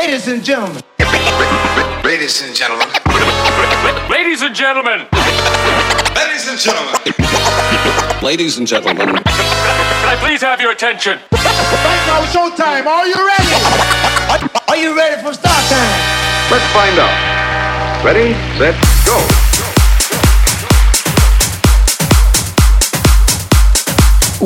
Ladies and gentlemen. Ladies and gentlemen. Ladies and gentlemen. Ladies and gentlemen. Ladies and gentlemen. Can I please have your attention? Right now, showtime. Are you ready? Are you ready for start time? Let's find out. Ready, set, go.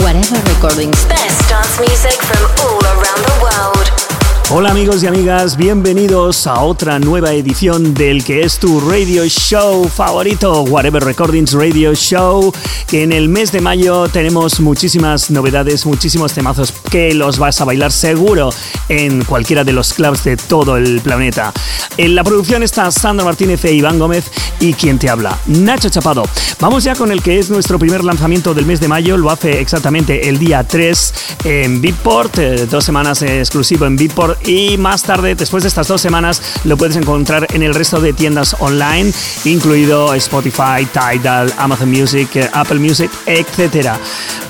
Whatever Recordings. Best dance music from all around the world. Hola amigos y amigas, bienvenidos a otra nueva edición del que es tu radio show favorito, Whatever Recordings Radio Show, que en el mes de mayo tenemos muchísimas novedades, muchísimos temazos que los vas a bailar seguro en cualquiera de los clubs de todo el planeta. En la producción está Sandra Martínez e Iván Gómez y quien te habla, Nacho Chapado. Vamos ya con el que es nuestro primer lanzamiento del mes de mayo, lo hace exactamente el día 3 en Beatport, eh, dos semanas exclusivo en Beatport y más tarde, después de estas dos semanas, lo puedes encontrar en el resto de tiendas online, incluido Spotify, Tidal, Amazon Music, eh, Apple Music, etc.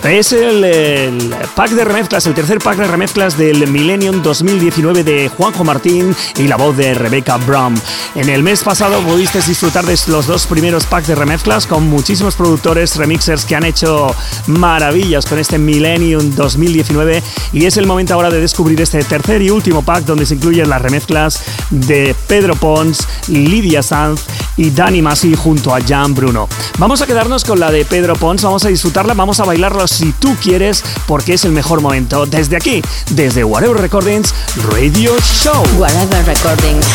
Es el, pack de remezclas, el tercer pack de remezclas del Millennium 2019 de Juanjo Martín y la voz de Rebecca Brown. En el mes pasado pudiste disfrutar de los dos primeros packs de remezclas con muchísimos productores, remixers que han hecho maravillas con este Millennium 2019 y es el momento ahora de descubrir este tercer y último pack donde se incluyen las remezclas de Pedro Pons, Lidia Sanz y Dani Masi junto a Jan Bruno. Vamos a quedarnos con la de Pedro Pons, vamos a disfrutarla, vamos a bailarlo si tú quieres porque es el mejor momento desde aquí, desde Whatever Recordings Radio Show. Whatever Recordings.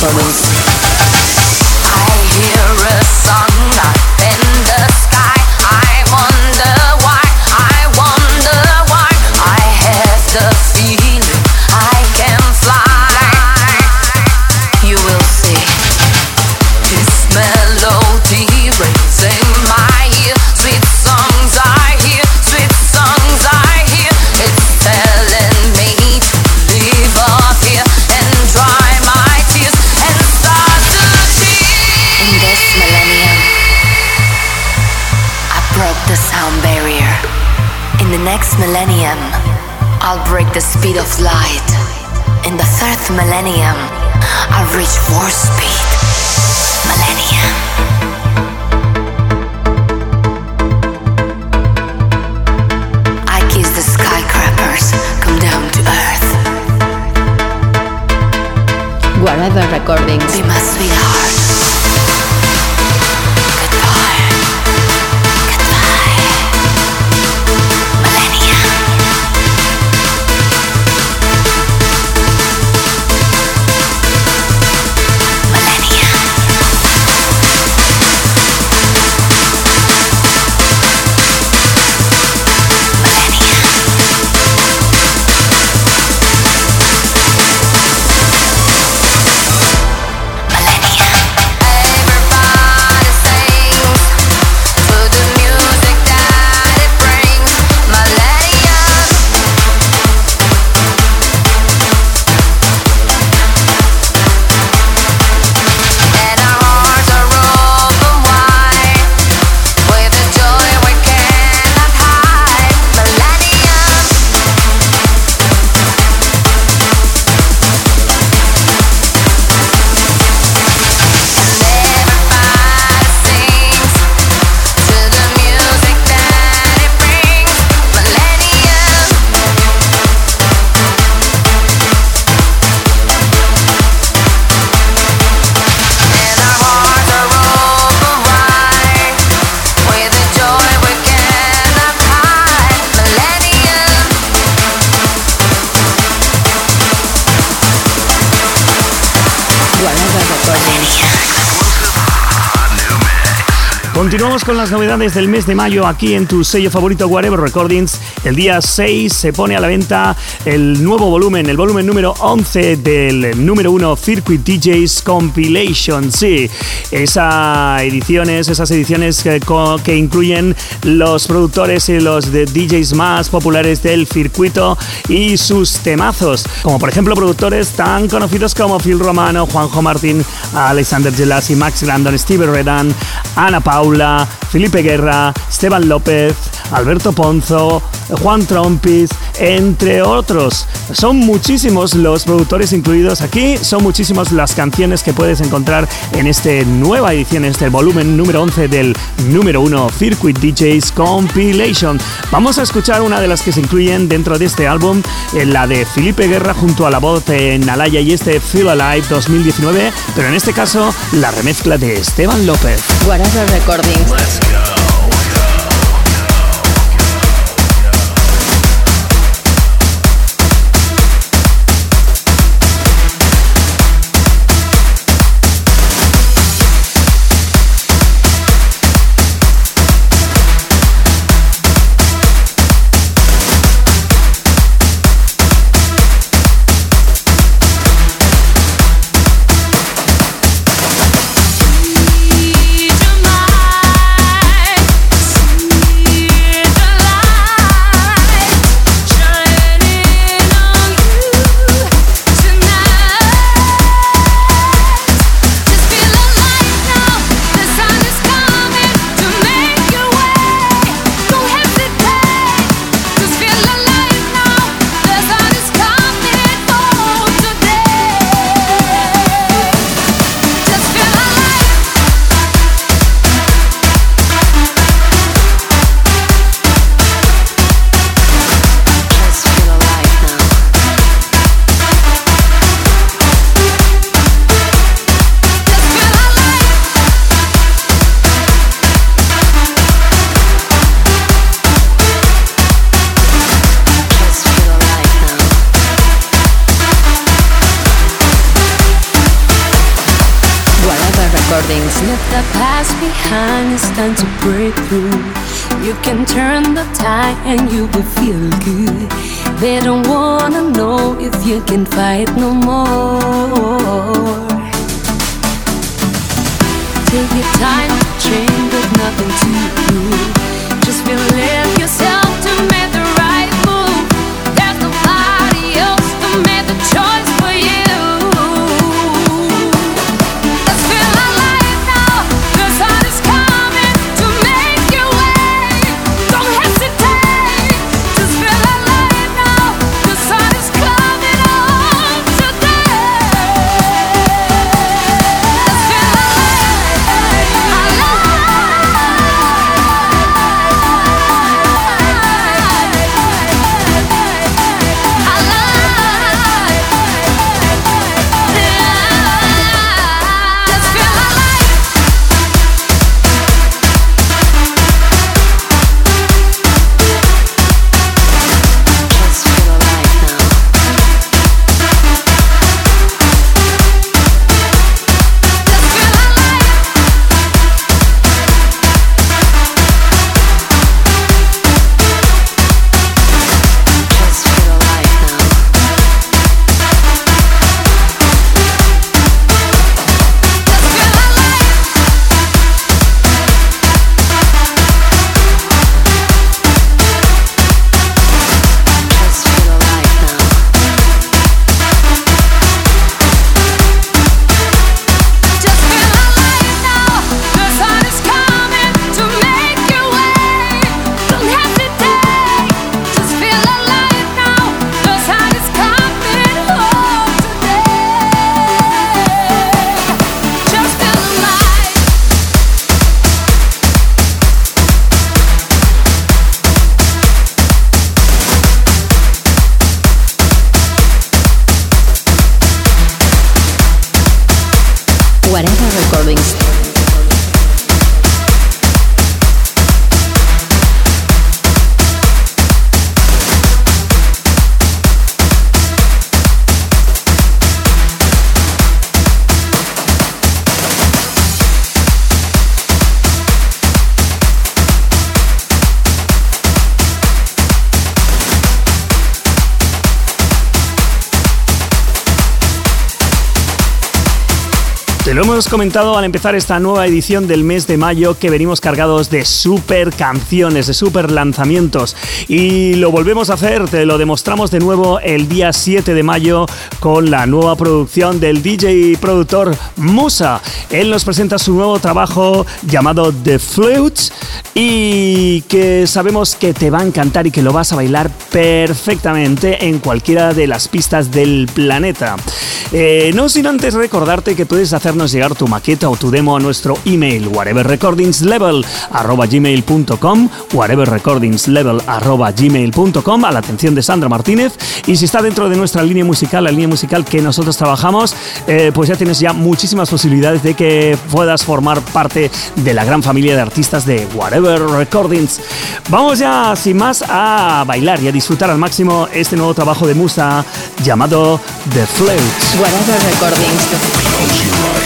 Whatever millennium, I'll reach warp speed. Millennium. Con las novedades del mes de mayo aquí en tu sello favorito Whatever Recordings. El día 6 se pone a la venta el nuevo volumen, el volumen número 11 del número 1 Circuit DJs Compilation. Sí, esas ediciones, esas ediciones que, que incluyen los productores y los de DJs más populares del circuito y sus temazos, como por ejemplo productores tan conocidos como Phil Romano, Juanjo Martín, Alexander Gelasi, Max Landon, Steve Redan, Ana Paula, Felipe Guerra, Esteban López, Alberto Ponzo, Juan Trompis, entre otros. Son muchísimos los productores incluidos aquí, son muchísimas las canciones que puedes encontrar en esta nueva edición, en este volumen número 11 del número 1 Circuit DJs Compilation. Vamos a escuchar una de las que se incluyen dentro de este álbum, la de Felipe Guerra junto a la voz de Nalaya y este Feel Alive 2019, pero en este caso la remezcla de Esteban López. Whatever Recordings. Te lo hemos comentado al empezar esta nueva edición del mes de mayo que venimos cargados de super canciones, de super lanzamientos y lo volvemos a hacer, te lo demostramos de nuevo el día 7 de mayo con la nueva producción del DJ y productor Musa. Él nos presenta su nuevo trabajo llamado The Flutes y que sabemos que te va a encantar y que lo vas a bailar perfectamente en cualquiera de las pistas del planeta. Eh, no sin antes recordarte que puedes hacernos llegar tu maqueta o tu demo a nuestro email whateverrecordingslevel@gmail.com, whateverrecordingslevel@gmail.com a la atención de Sandra Martínez y si está dentro de nuestra línea musical, la línea musical que nosotros trabajamos, eh, pues ya tienes ya muchísimas posibilidades de que puedas formar parte de la gran familia de artistas de Whatever Recordings. Vamos ya sin más a bailar y a disfrutar al máximo este nuevo trabajo de Musa llamado The Floats. Whatever Recordings.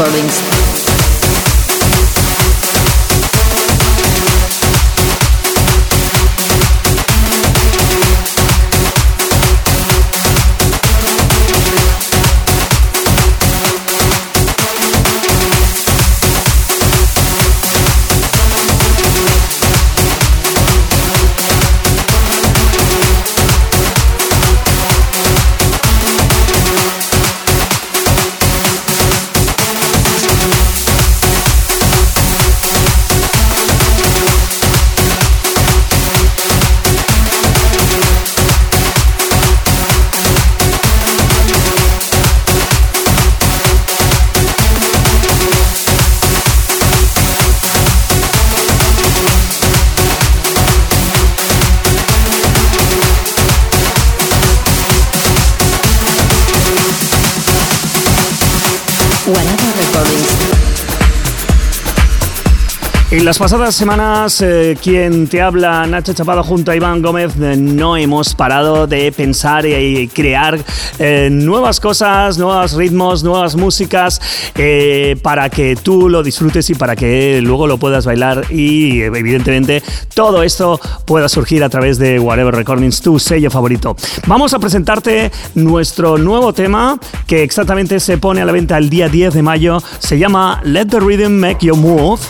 Recordings. Las pasadas semanas, eh, quien te habla, Nacho Chapado, junto a Iván Gómez, eh, no hemos parado de pensar y crear eh, nuevas cosas, nuevos ritmos, nuevas músicas, para que tú lo disfrutes y para que luego lo puedas bailar y evidentemente todo esto pueda surgir a través de Whatever Recordings, tu sello favorito. Vamos a presentarte nuestro nuevo tema que exactamente se pone a la venta el día 10 de mayo, se llama Let the Rhythm Make You Move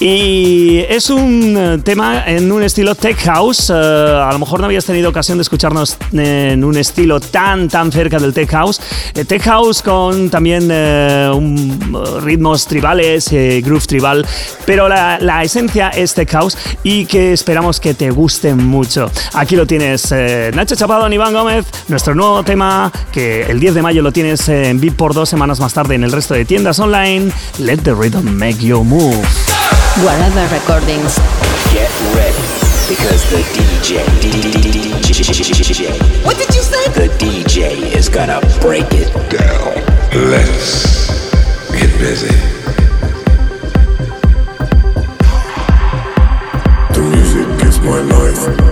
y Y es un eh, tema en un estilo tech house. Eh, a lo mejor no habías tenido ocasión de escucharnos en un estilo tan, tan cerca del tech house. Eh, tech house con también ritmos tribales, groove tribal, pero la, la, esencia es tech house y que esperamos que te guste mucho. Aquí lo tienes, Nacho Chapado, Iván Gómez, nuestro nuevo tema que el 10 de mayo lo tienes en VIP por dos semanas más tarde en el resto de tiendas online. Let the rhythm make you move. Whatever Recordings. Get ready because the DJ, DJ. What did you say? The DJ is gonna break it down. Let's get busy. The music is my life.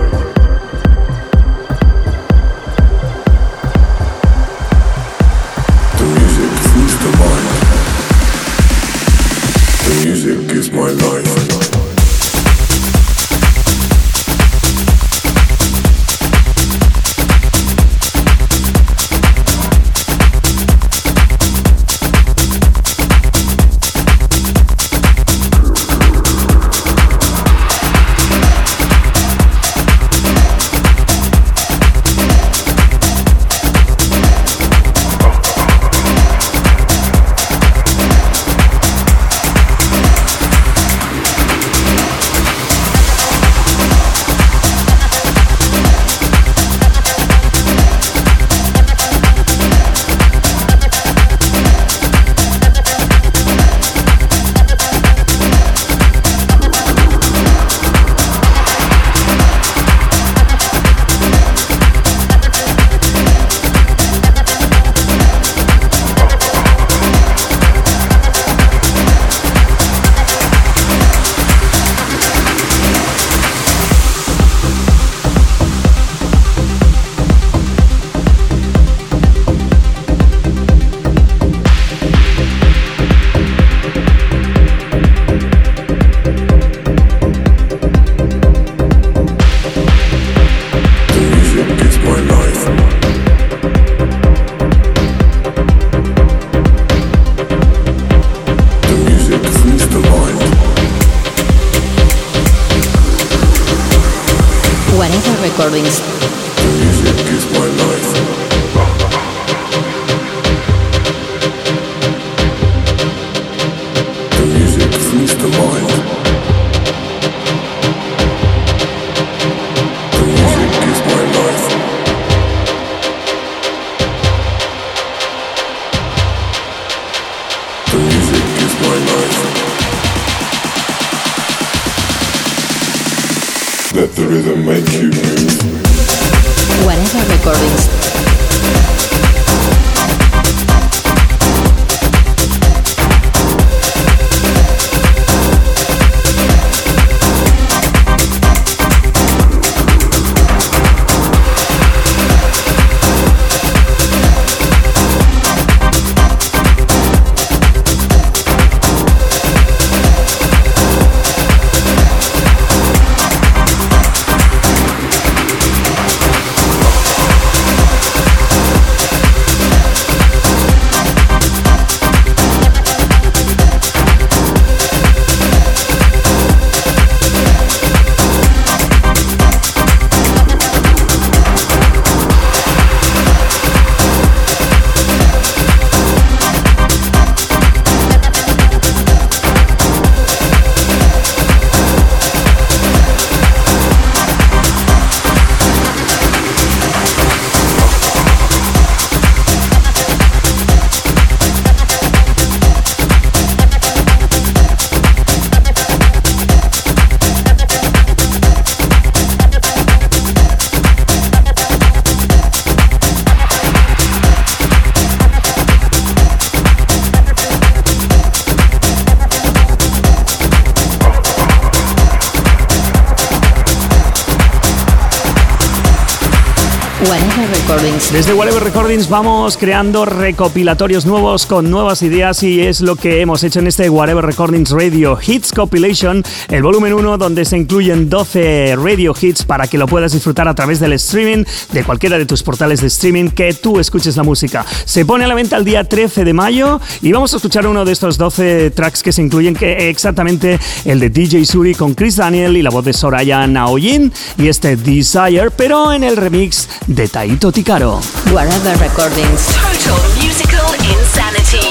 Recordings vamos creando recopilatorios nuevos con nuevas ideas y es lo que hemos hecho en este Whatever Recordings Radio Hits Compilation, el volumen 1 donde se incluyen 12 radio hits para que lo puedas disfrutar a través del streaming de cualquiera de tus portales de streaming que tú escuches la música. Se pone a la venta el día 13 de mayo y vamos a escuchar uno de estos 12 tracks que se incluyen, que exactamente el de DJ Suri con Chris Daniel y la voz de Soraya Naoyin y este Desire, pero en el remix de Taito Tikaro. Whatever Recordings. Total musical insanity.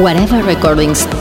Whatever Recordings.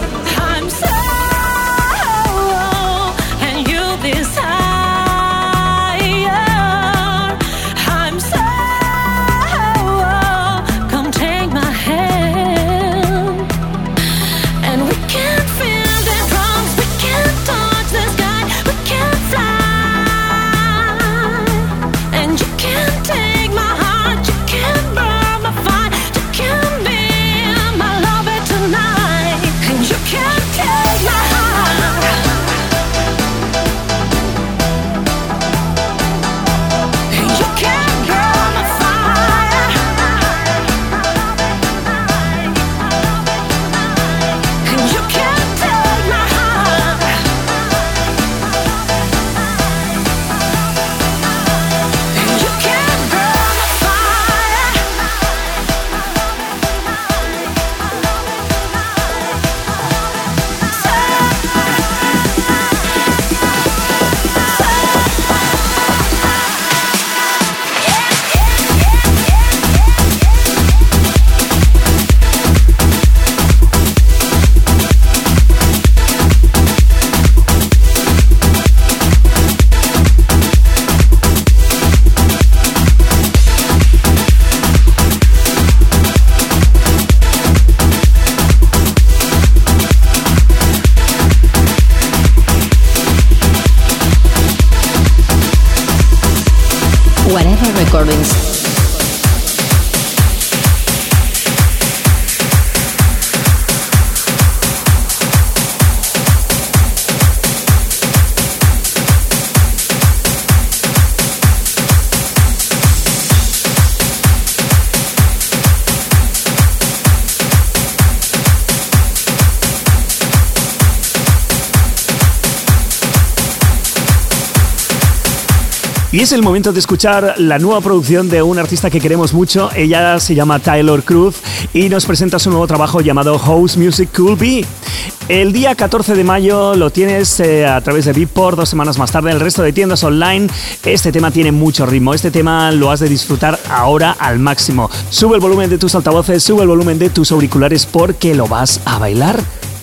Es el momento de escuchar la nueva producción de un artista que queremos mucho. Ella se llama Taylor Cruz y nos presenta su nuevo trabajo llamado House Music Cool Be. El día 14 de mayo lo tienes eh, a través de Beatport, dos semanas más tarde en el resto de tiendas online. Este tema tiene mucho ritmo, este tema lo has de disfrutar ahora al máximo. Sube el volumen de tus altavoces, sube el volumen de tus auriculares porque lo vas a bailar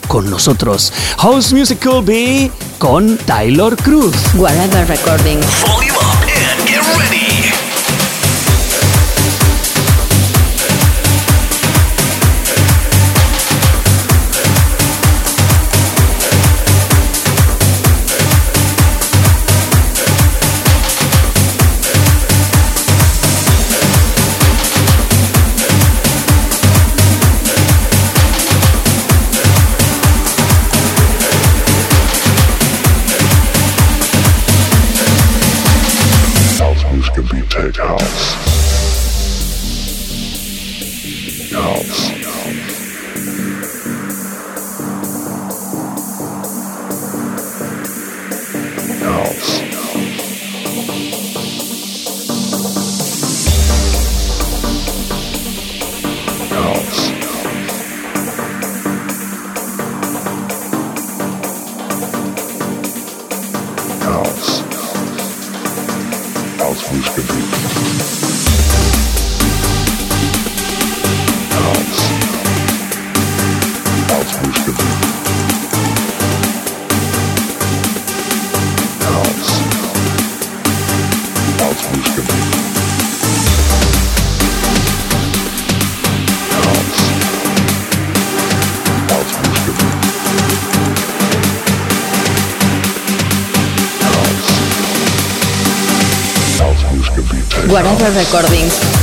con nosotros. House Music Cool Be con Taylor Cruz. Whatever Recordings. Volume up and get ready. Recordings.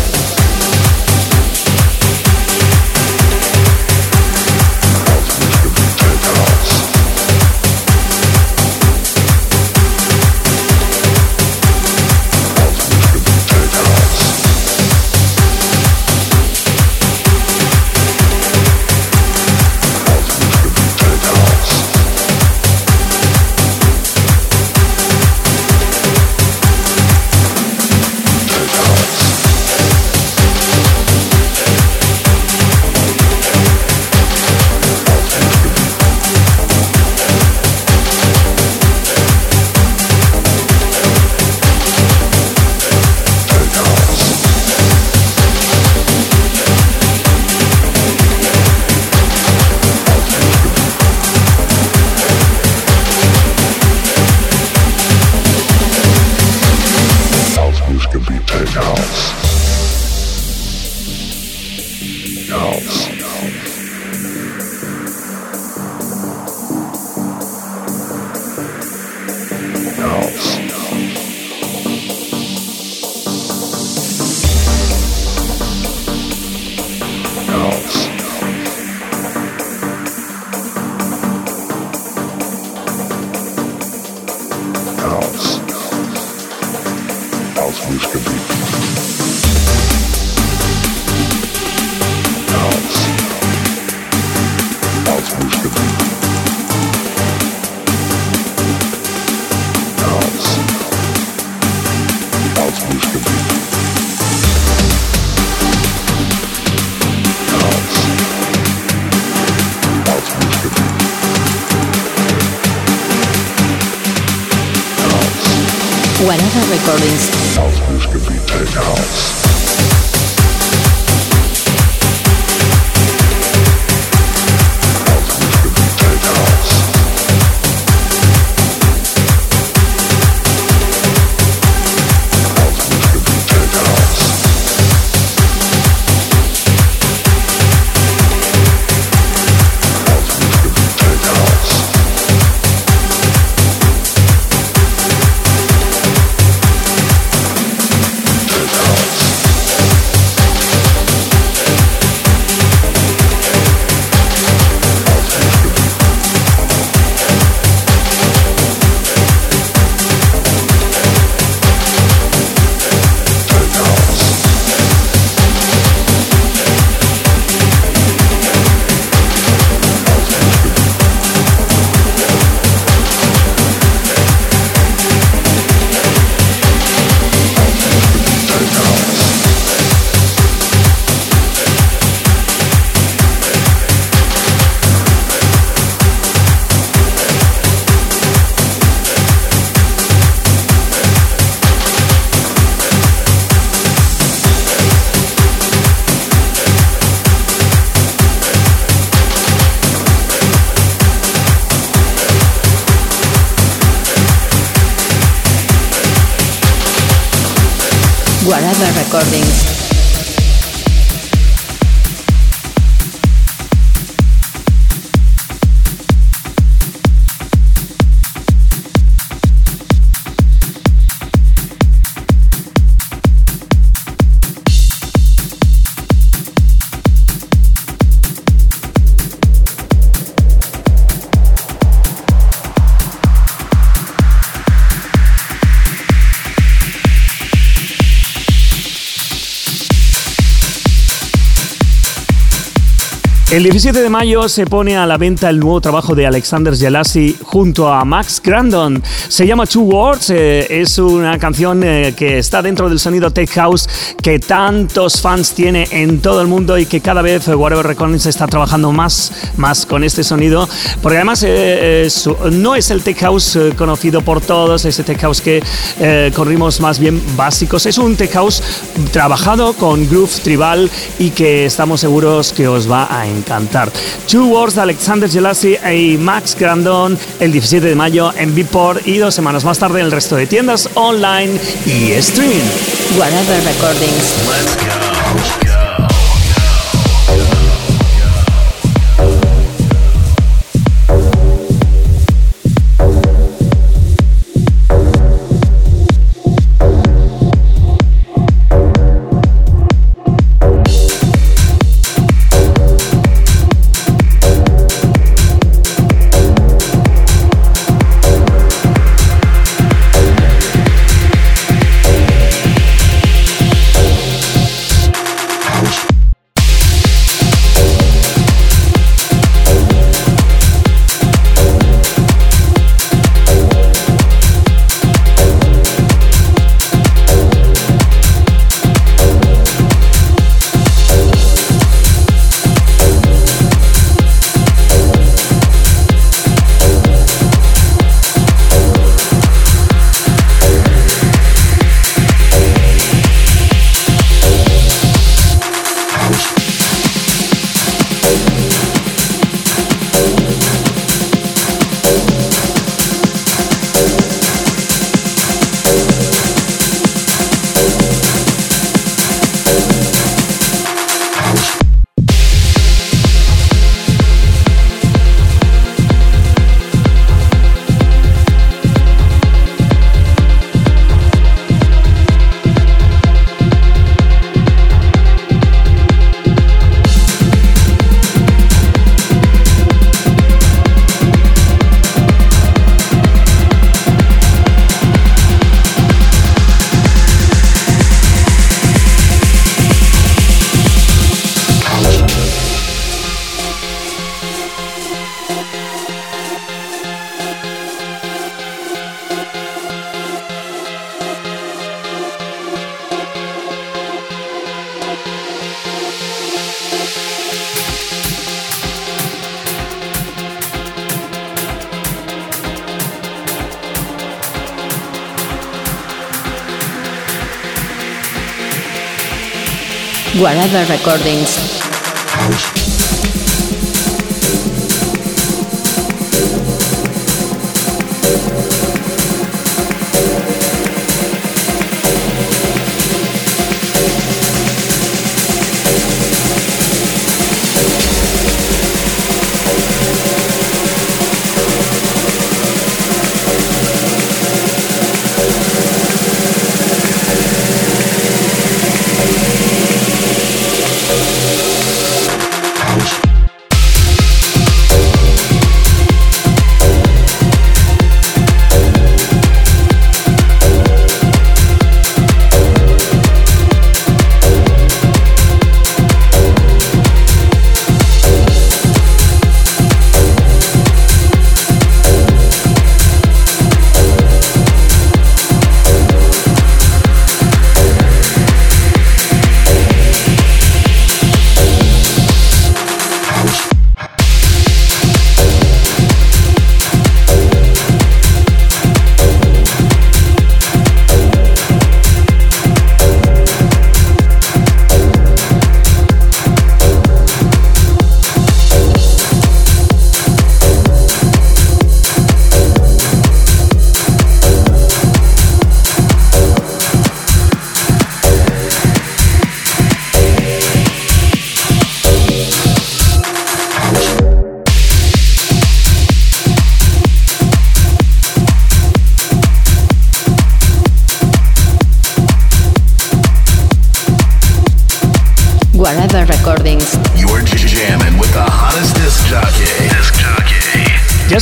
El 17 de mayo se pone a la venta el nuevo trabajo de Alexander Jelassi junto a Max Grandon. Se llama Two Words, eh, es una canción eh, que está dentro del sonido Tech House que tantos fans tiene en todo el mundo y que cada vez eh, Whatever Recordings está trabajando más, más con este sonido, porque además no es el Tech House conocido por todos, ese Tech House que corrimos más bien básicos, es un Tech House trabajado con groove tribal y que estamos seguros que os va a encantar. Two Words de Alexander Jelassi y Max Grandon el 17 de mayo en Beatport y dos semanas más tarde en el resto de tiendas online y streaming. Whatever Recordings. Whatever Recordings.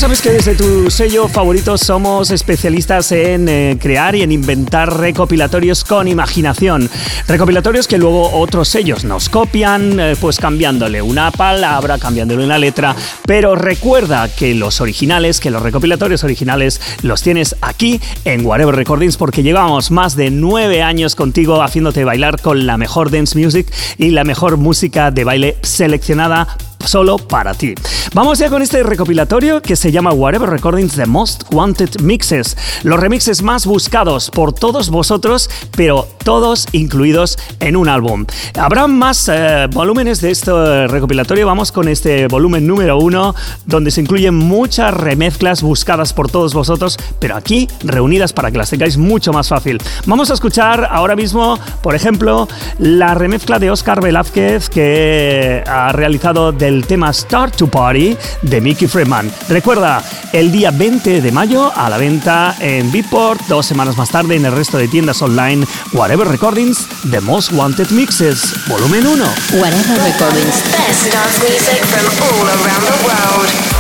Sabes que desde tu sello favorito somos especialistas en eh, crear y en inventar recopilatorios con imaginación. Recopilatorios que luego otros sellos nos copian, eh, pues cambiándole una palabra, cambiándole una letra. Pero recuerda que los originales, que los recopilatorios originales los tienes aquí en Whatever Recordings porque llevamos más de nueve años contigo haciéndote bailar con la mejor dance music y la mejor música de baile seleccionada solo para ti. Vamos ya con este recopilatorio que se llama Whatever Recordings The Most Wanted Mixes, los remixes más buscados por todos vosotros, pero todos incluidos en un álbum. Habrá más eh, volúmenes de este recopilatorio, vamos con este volumen número uno, donde se incluyen muchas remezclas buscadas por todos vosotros, pero aquí reunidas para que las tengáis mucho más fácil. Vamos a escuchar ahora mismo, por ejemplo, la remezcla de Oscar Velázquez que ha realizado del tema Start to Party de Mickey Freeman. Recuerda, el día 20 de mayo a la venta en Beatport, dos semanas más tarde en el resto de tiendas online, Whatever Recordings, The Most Wanted Mixes, volumen 1. Whatever Recordings. Best dance music from all around the world.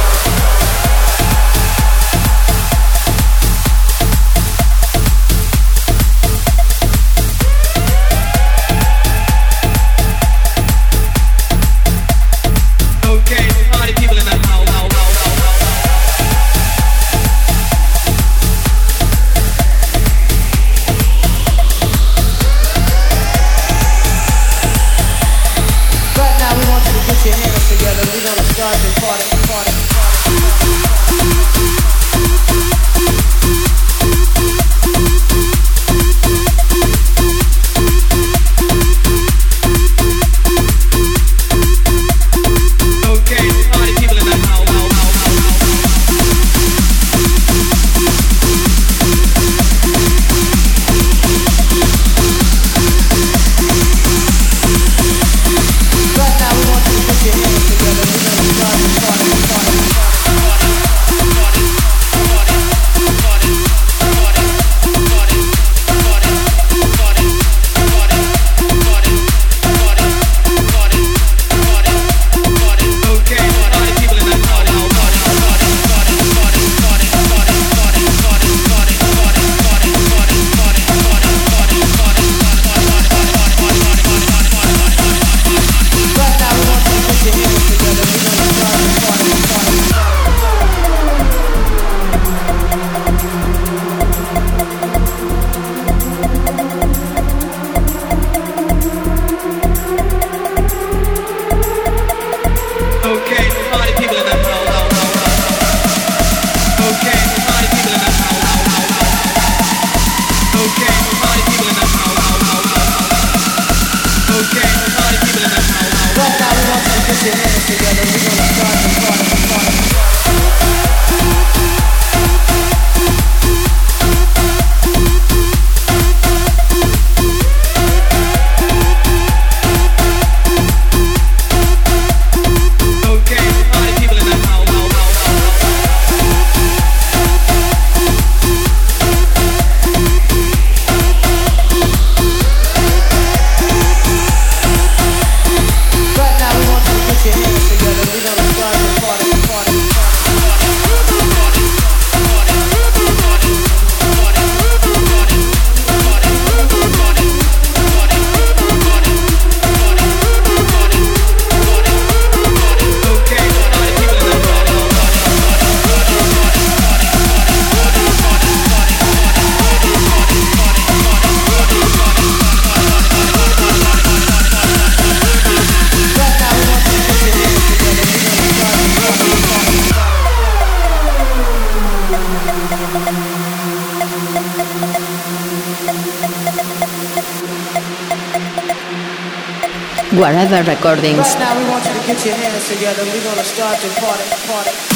Recordings. Right now we want you to get your hands together. We're gonna start the party, party.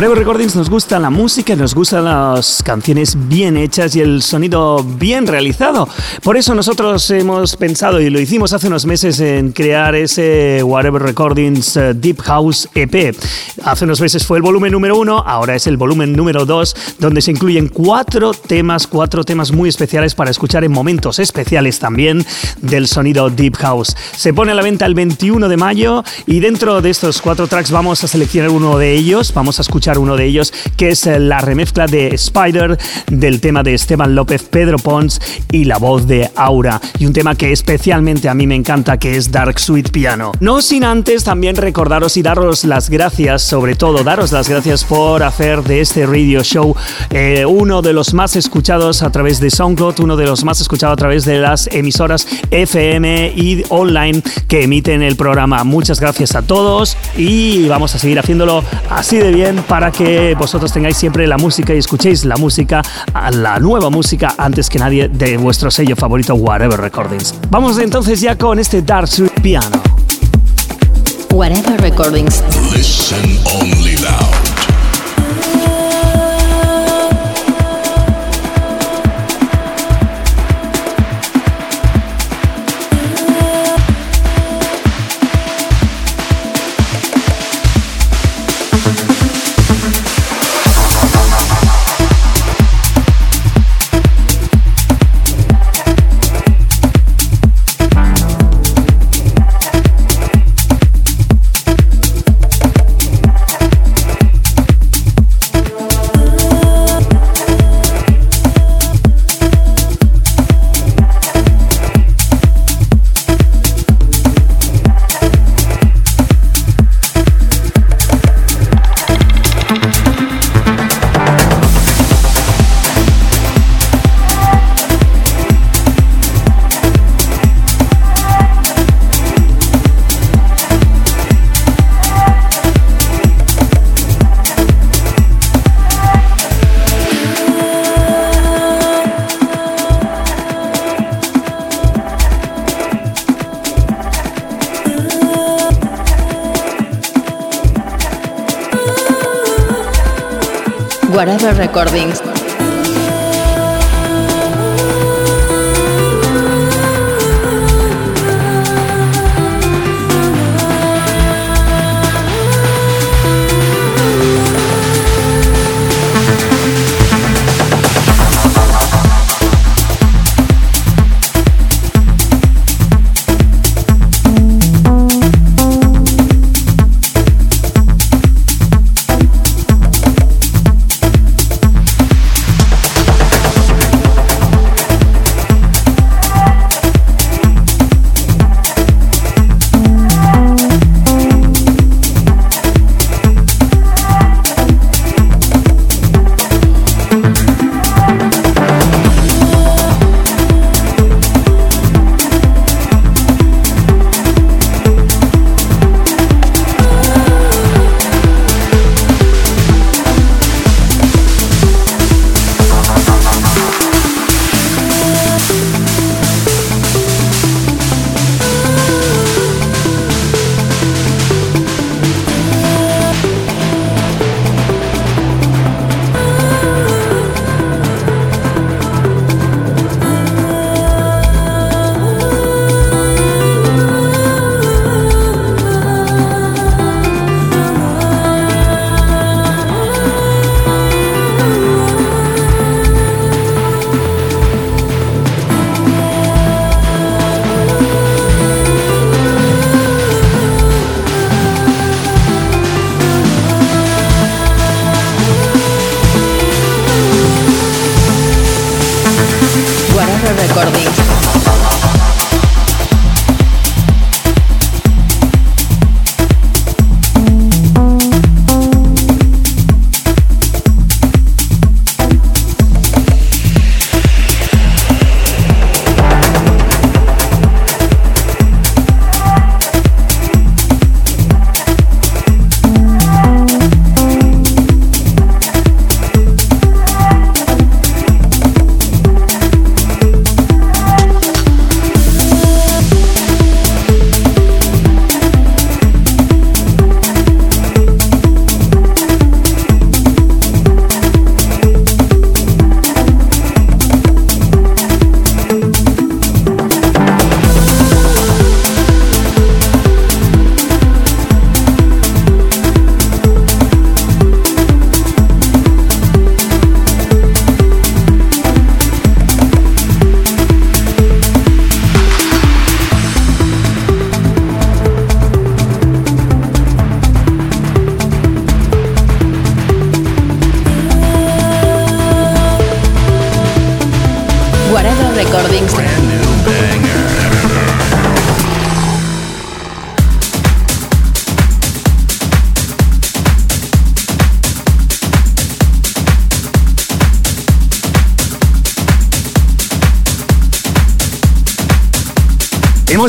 Whatever Recordings nos gusta la música, nos gustan las canciones bien hechas y el sonido bien realizado. Por eso nosotros hemos pensado y lo hicimos hace unos meses en crear ese Whatever Recordings eh, Deep House EP. Hace unos meses fue el volumen número uno, ahora es el volumen número dos, donde se incluyen cuatro temas, cuatro temas muy especiales para escuchar en momentos especiales también del sonido Deep House. Se pone a la venta el 21 de mayo y dentro de estos cuatro tracks vamos a seleccionar uno de ellos, vamos a escuchar uno de ellos, que es eh, la remezcla de Spider del tema de Esteban López, Pedro Pons y la voz de Aura. Y un tema que especialmente a mí me encanta, que es Dark Sweet Piano. No sin antes también recordaros y daros las gracias, sobre todo daros las gracias por hacer de este radio show eh, uno de los más escuchados a través de SoundCloud, uno de los más escuchados a través de las emisoras FM y online que emiten el programa. Muchas gracias a todos y vamos a seguir haciéndolo así de bien que vosotros tengáis siempre la música y escuchéis la música, la nueva música antes que nadie de vuestro sello favorito Whatever Recordings. Vamos entonces ya con este Dark Sweet Piano. Whatever Recordings. Listen only loud. Recordings.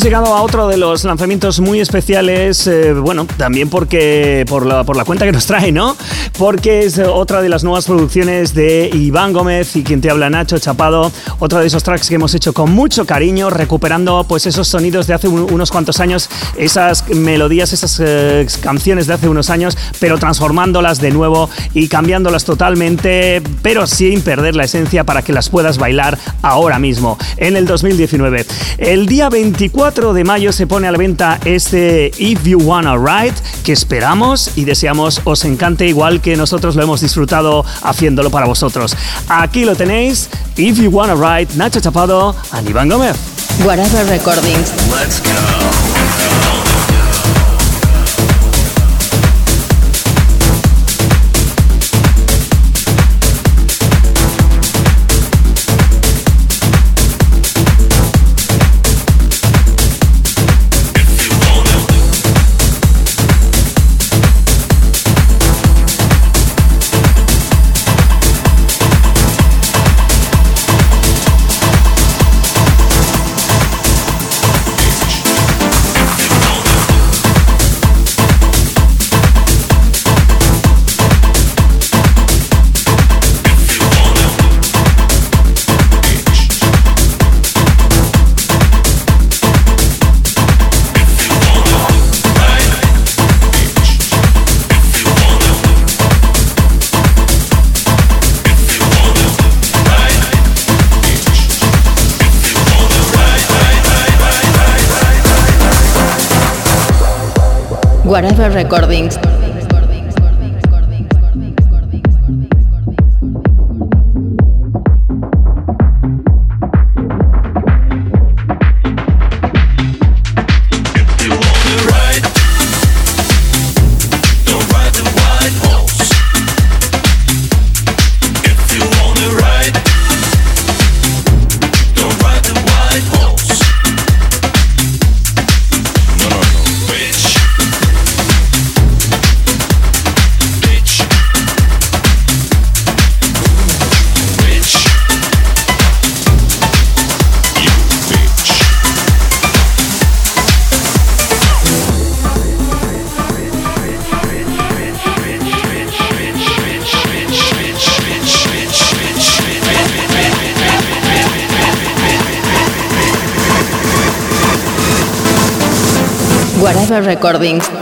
Hemos llegado a otro de los lanzamientos muy especiales, eh, bueno, también porque por la, por la cuenta que nos trae, ¿no? Porque es otra de las nuevas producciones de Iván Gómez y quien te habla Nacho Chapado, otro de esos tracks que hemos hecho con mucho cariño, recuperando pues esos sonidos de hace un- unos cuantos años, esas melodías, esas eh, canciones de hace unos años, pero transformándolas de nuevo y cambiándolas totalmente, pero sin perder la esencia para que las puedas bailar ahora mismo, en el 2019. El día 24 de mayo se pone a la venta este If You Wanna Ride, que esperamos y deseamos os encante igual que nosotros lo hemos disfrutado haciéndolo para vosotros. Aquí lo tenéis, If You Wanna Ride, Nacho Chapado, and Iván Gómez. Whatever Recordings. Let's go. Whatever Recordings. Recordings.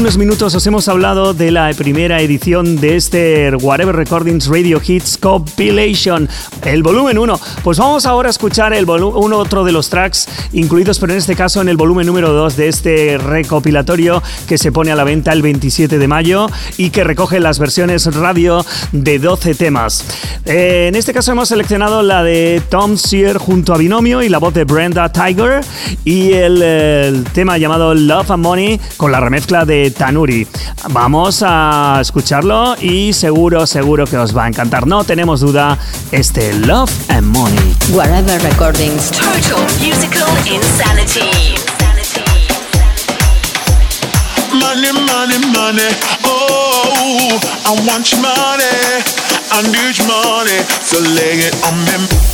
Unos minutos os hemos hablado de la primera edición de este Whatever Recordings Radio Hits Compilation, el volumen 1. Pues vamos ahora a escuchar el uno otro de los tracks incluidos, pero en este caso en el volumen número 2 de este recopilatorio que se pone a la venta el 27 de mayo y que recoge las versiones radio de 12 temas. Eh, en este caso hemos seleccionado la de Tom Sear junto a Binomio y la voz de Brenda Tiger y el, el tema llamado Love and Money con la remezcla de Tanuri. Vamos a escucharlo y seguro, seguro que os va a encantar. No tenemos duda, este Love and Money. Whatever Recordings. Total musical insanity. Money, money, money. Oh, I want your money. I need your money. So lay it on me.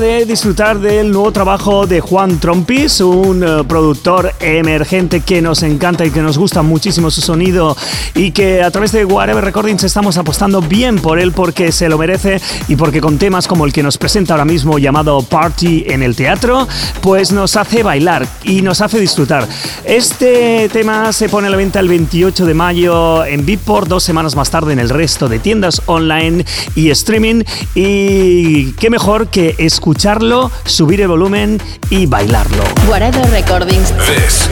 De disfrutar del nuevo trabajo de Juan Trompis, un eh, productor emergente que nos encanta y que nos gusta muchísimo su sonido y que a través de Whatever Recordings estamos apostando bien por él porque se lo merece y porque con temas como el que nos presenta ahora mismo llamado Party en el teatro, pues nos hace bailar y nos hace disfrutar. Este tema se pone a la venta el 28 de mayo en Beatport, dos semanas más tarde en el resto de tiendas online y streaming y qué mejor que escucharlo, subir el volumen y bailarlo. Recordings. This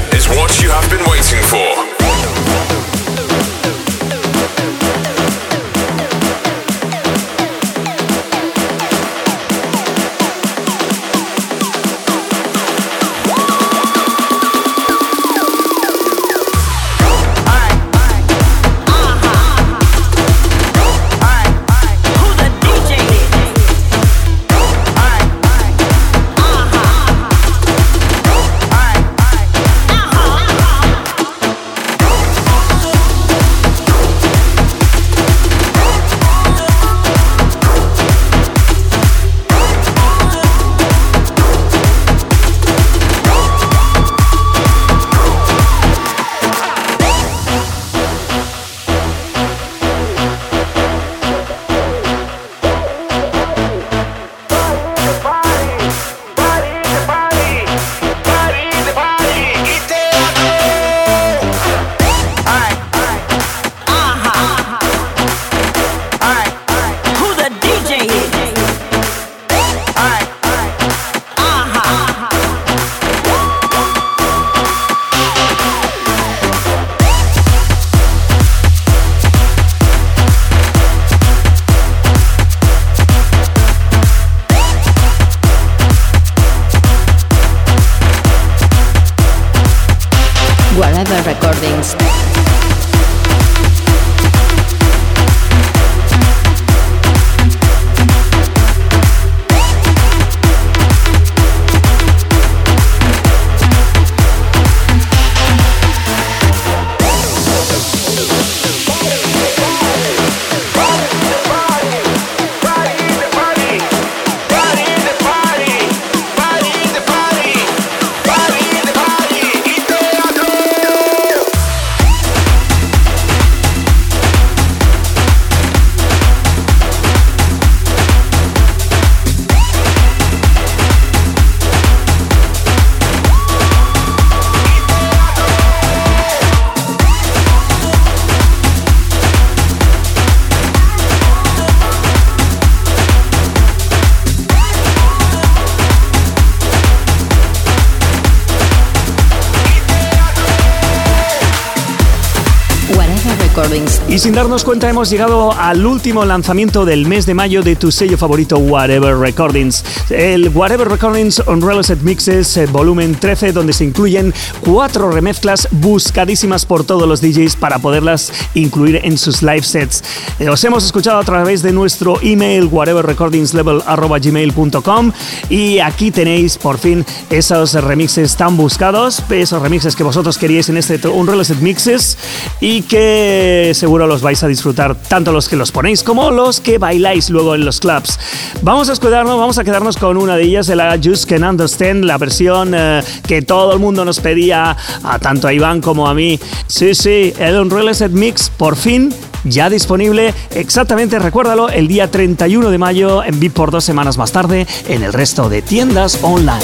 sin darnos cuenta hemos llegado al último lanzamiento del mes de mayo de tu sello favorito Whatever Recordings. El Whatever Recordings Unreleased Mixes eh, volumen 13 donde se incluyen cuatro remezclas buscadísimas por todos los DJs para poderlas incluir en sus live sets. Eh, Os hemos escuchado a través de nuestro email whateverrecordingslevel.gmail.com y aquí tenéis por fin esos remixes tan buscados, esos remixes que vosotros queríais en este Unreleased Mixes y que seguro los vais a disfrutar tanto los que los ponéis como los que bailáis luego en los clubs. Vamos a escucharnos, vamos a quedarnos con una de ellas, de la Just Can Understand, la versión eh, que todo el mundo nos pedía, a tanto a Iván como a mí. Sí, sí, el Unreleased Mix por fin ya disponible, exactamente, recuérdalo, el día 31 de mayo en VIP por dos semanas más tarde en el resto de tiendas online.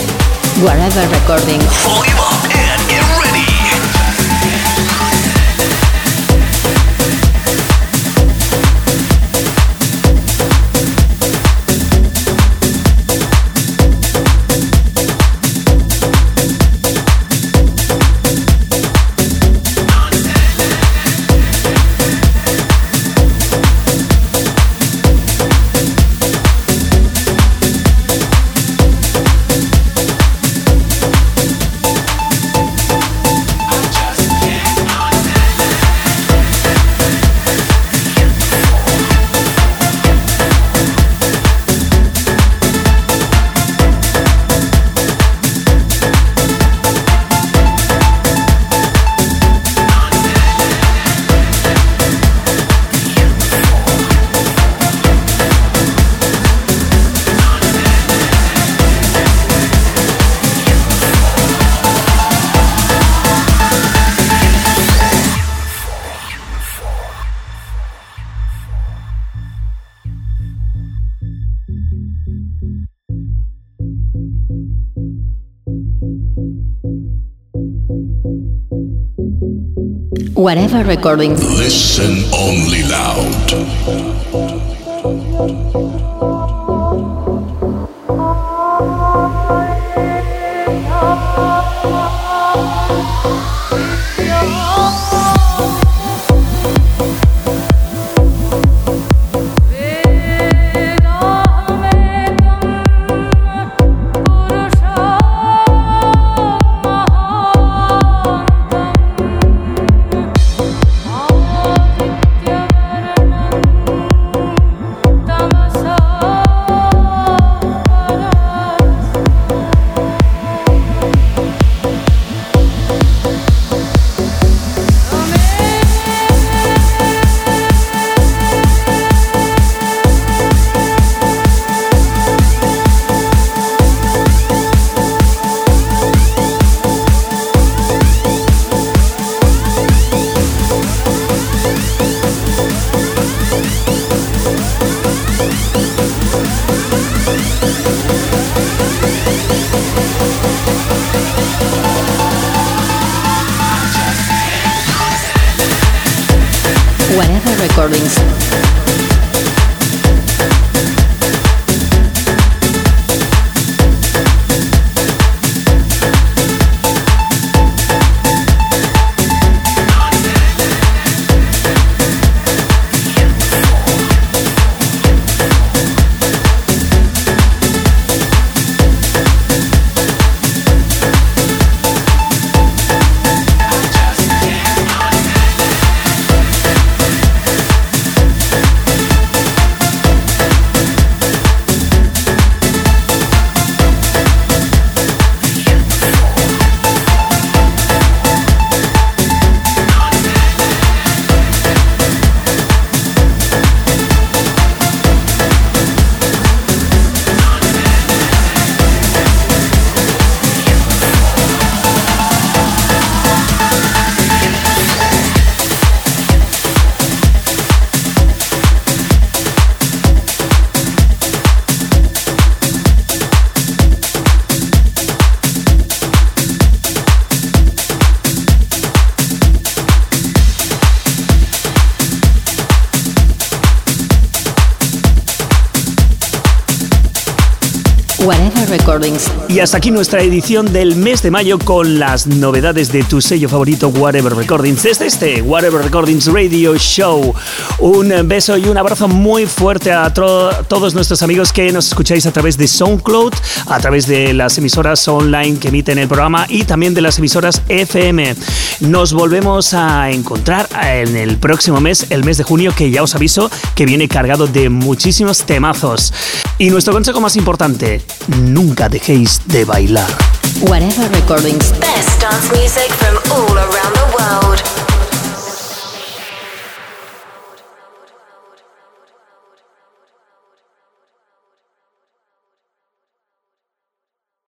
Whatever Recordings. Listen only loud. Y hasta aquí nuestra edición del mes de mayo con las novedades de tu sello favorito Whatever Recordings. Desde este Whatever Recordings Radio Show. Un beso y un abrazo muy fuerte a todos nuestros amigos que nos escucháis a través de SoundCloud, a través de las emisoras online que emiten el programa y también de las emisoras FM. Nos volvemos a encontrar en el próximo mes, el mes de junio, que ya os aviso que viene cargado de muchísimos temazos. Y nuestro consejo más importante, nunca dejéis de bailar. Whatever Recordings. Best dance music from all